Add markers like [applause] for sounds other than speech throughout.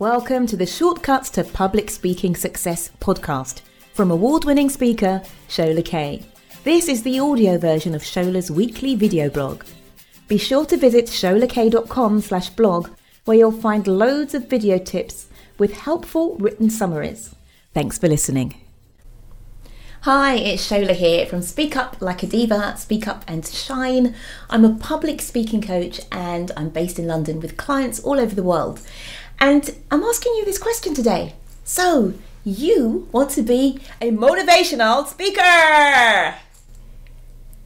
Welcome to the Shortcuts to Public Speaking Success podcast from award winning speaker Shola Kaye. This is the audio version of Shola's weekly video blog. Be sure to visit sholakaye.com slash blog where you'll find loads of video tips with helpful written summaries. Thanks for listening. Hi, it's Shola here from Speak Up Like a Diva, Speak Up and Shine. I'm a public speaking coach and I'm based in London with clients all over the world. And I'm asking you this question today. So, you want to be a motivational speaker?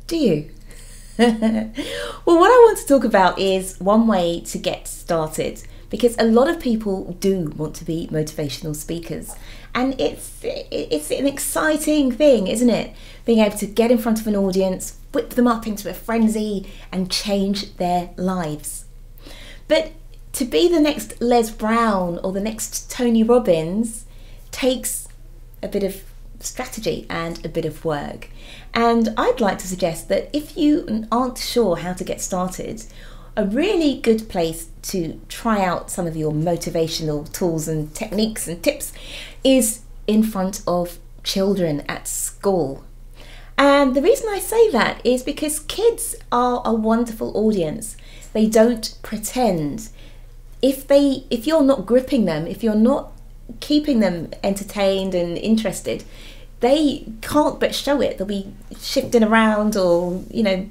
Do you? [laughs] well, what I want to talk about is one way to get started because a lot of people do want to be motivational speakers and it's it's an exciting thing isn't it being able to get in front of an audience whip them up into a frenzy and change their lives but to be the next Les Brown or the next Tony Robbins takes a bit of strategy and a bit of work. And I'd like to suggest that if you aren't sure how to get started, a really good place to try out some of your motivational tools and techniques and tips is in front of children at school. And the reason I say that is because kids are a wonderful audience. They don't pretend if they if you're not gripping them, if you're not keeping them entertained and interested, they can't but show it. They'll be shifting around or, you know,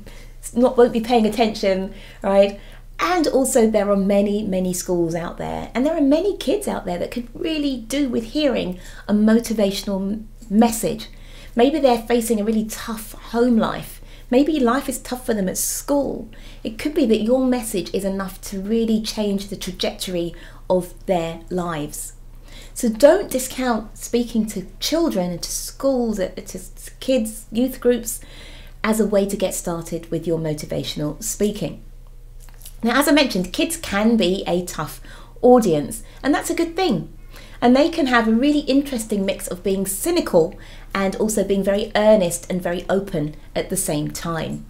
not won't be paying attention, right? And also there are many, many schools out there and there are many kids out there that could really do with hearing a motivational message. Maybe they're facing a really tough home life Maybe life is tough for them at school. It could be that your message is enough to really change the trajectory of their lives. So don't discount speaking to children and to schools, uh, to kids, youth groups, as a way to get started with your motivational speaking. Now, as I mentioned, kids can be a tough audience, and that's a good thing. And they can have a really interesting mix of being cynical and also being very earnest and very open at the same time.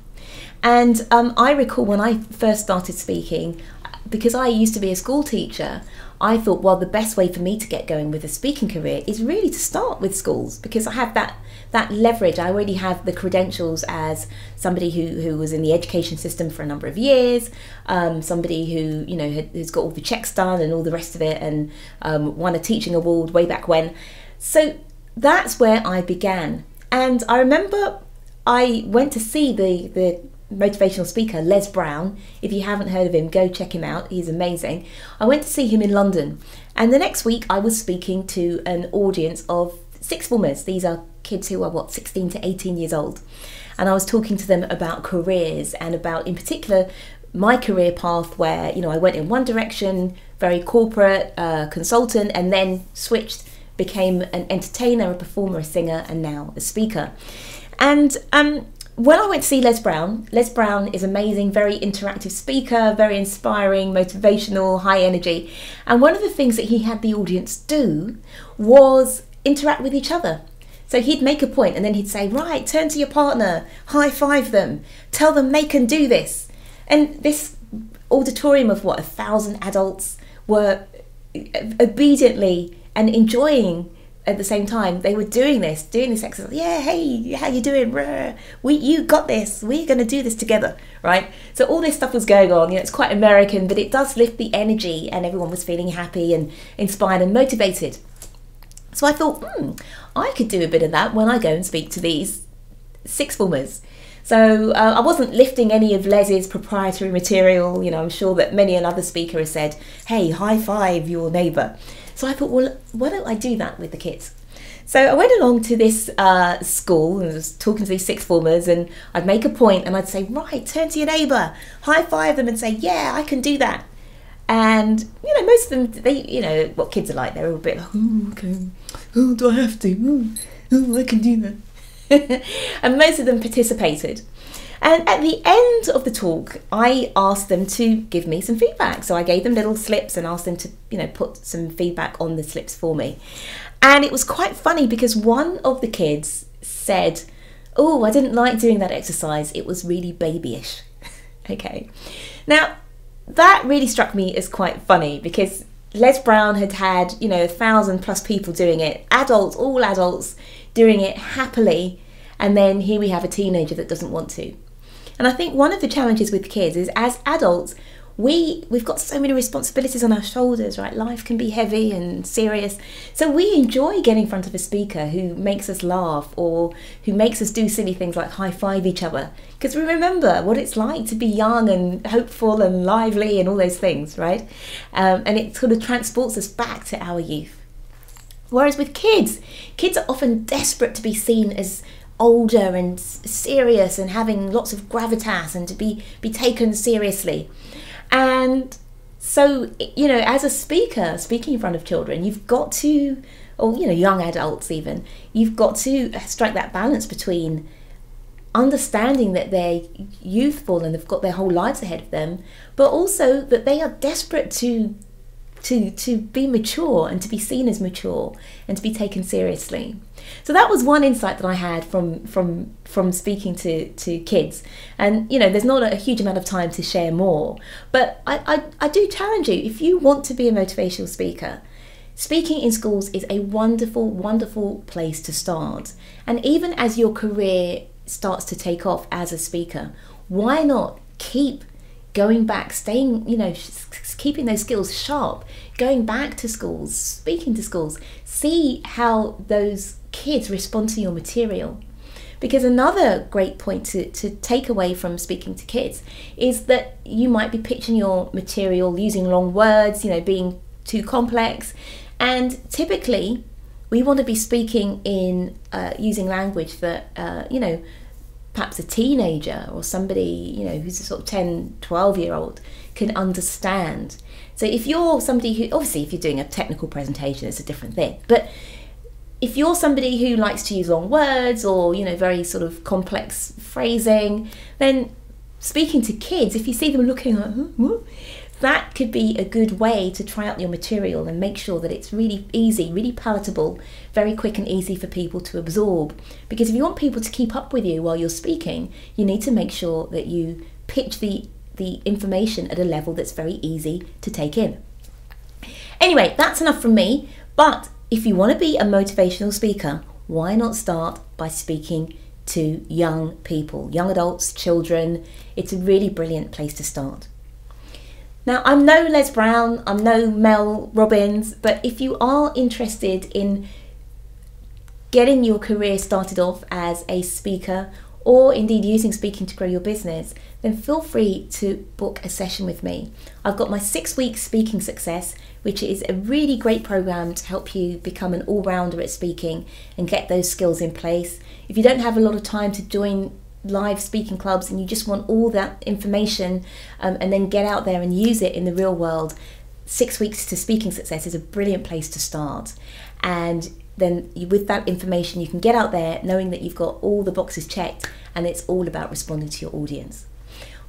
And um, I recall when I first started speaking, because I used to be a school teacher, I thought, well, the best way for me to get going with a speaking career is really to start with schools because I have that that leverage. I already have the credentials as somebody who, who was in the education system for a number of years, um, somebody who you know had, has got all the checks done and all the rest of it, and um, won a teaching award way back when. So that's where I began, and I remember I went to see the the motivational speaker Les Brown. If you haven't heard of him, go check him out. He's amazing. I went to see him in London, and the next week I was speaking to an audience of sixth formers. These are kids who are what 16 to 18 years old, and I was talking to them about careers and about, in particular, my career path where you know I went in one direction, very corporate uh, consultant, and then switched, became an entertainer, a performer, a singer, and now a speaker. And um, when I went to see Les Brown, Les Brown is amazing, very interactive speaker, very inspiring, motivational, high energy. And one of the things that he had the audience do was interact with each other. So he'd make a point and then he'd say, Right, turn to your partner, high five them, tell them they can do this. And this auditorium of what, a thousand adults were obediently and enjoying at the same time they were doing this doing this exercise. Yeah hey how you doing? We you got this. We're going to do this together right? So all this stuff was going on. You know it's quite american but it does lift the energy and everyone was feeling happy and inspired and motivated. So i thought hmm i could do a bit of that when i go and speak to these sixth formers. So uh, I wasn't lifting any of Les's proprietary material. You know, I'm sure that many another speaker has said, "Hey, high five your neighbour." So I thought, well, why don't I do that with the kids? So I went along to this uh, school and was talking to these sixth formers, and I'd make a point and I'd say, right, turn to your neighbour, high five them, and say, yeah, I can do that. And you know, most of them, they, you know, what kids are like. They're all a bit like, oh, okay, oh, do I have to? Oh, oh I can do that. [laughs] and most of them participated. And at the end of the talk, I asked them to give me some feedback. So I gave them little slips and asked them to, you know, put some feedback on the slips for me. And it was quite funny because one of the kids said, Oh, I didn't like doing that exercise. It was really babyish. [laughs] okay. Now, that really struck me as quite funny because Les Brown had had, you know, a thousand plus people doing it, adults, all adults doing it happily, and then here we have a teenager that doesn't want to. And I think one of the challenges with kids is as adults, we we've got so many responsibilities on our shoulders right? Life can be heavy and serious. So we enjoy getting in front of a speaker who makes us laugh or who makes us do silly things like high five each other. Because we remember what it's like to be young and hopeful and lively and all those things right? Um, and it sort of transports us back to our youth. Whereas with kids kids are often desperate to be seen as older and serious and having lots of gravitas and to be be taken seriously. And so, you know, as a speaker, speaking in front of children, you've got to, or, you know, young adults even, you've got to uh, strike that balance between understanding that they're youthful and they've got their whole lives ahead of them, but also that they are desperate to to to be mature and to be seen as mature and to be taken seriously. So that was one insight that I had from from from speaking to to kids. And you know, there's not a huge amount of time to share more, but I I, I do challenge you if you want to be a motivational speaker. Speaking in schools is a wonderful, wonderful place to start. And even as your career starts to take off as a speaker, why not keep going back, staying, you know, keeping those skills sharp, going back to schools, speaking to schools, see how those kids respond to your material. Because another great point to, to take away from speaking to kids is that you might be pitching your material using long words, you know, being too complex. And typically, we want to be speaking in uh, using language that, uh, you know, perhaps a teenager or somebody, you know, who's a sort of 10, 12 year old can understand. So if you're somebody who, obviously, if you're doing a technical presentation, it's a different thing. But if you're somebody who likes to use long words or, you know, very sort of complex phrasing, then speaking to kids, if you see them looking like, hmm, that could be a good way to try out your material and make sure that it's really easy, really palatable, very quick and easy for people to absorb. Because if you want people to keep up with you while you're speaking, you need to make sure that you pitch the, the information at a level that's very easy to take in. Anyway, that's enough from me. But if you want to be a motivational speaker, why not start by speaking to young people, young adults, children? It's a really brilliant place to start. Now, I'm no Les Brown, I'm no Mel Robbins, but if you are interested in getting your career started off as a speaker or indeed using speaking to grow your business, then feel free to book a session with me. I've got my six week speaking success, which is a really great program to help you become an all rounder at speaking and get those skills in place. If you don't have a lot of time to join live speaking clubs and you just want all that information um, and then get out there and use it in the real world, six weeks to speaking success is a brilliant place to start. And then you, with that information, you can get out there knowing that you've got all the boxes checked and it's all about responding to your audience.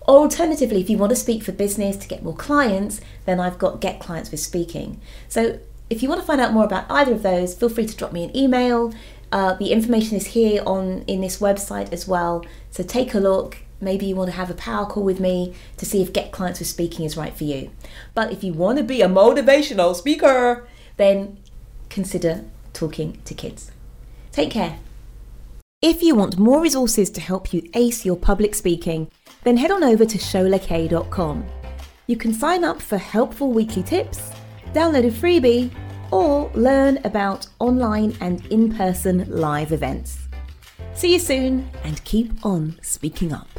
Alternatively, if you want to speak for business to get more clients, then I've got Get Clients with Speaking. So if you want to find out more about either of those, feel free to drop me an email. Uh, the information is here on in this website as well. So take a look. Maybe you want to have a power call with me to see if Get Clients with Speaking is right for you. But if you want to be a motivational speaker, then consider talking to kids. Take care. If you want more resources to help you ace your public speaking, then head on over to sholakaye.com. You can sign up for helpful weekly tips, download a freebie, or learn about online and in person live events. See you soon and keep on speaking up.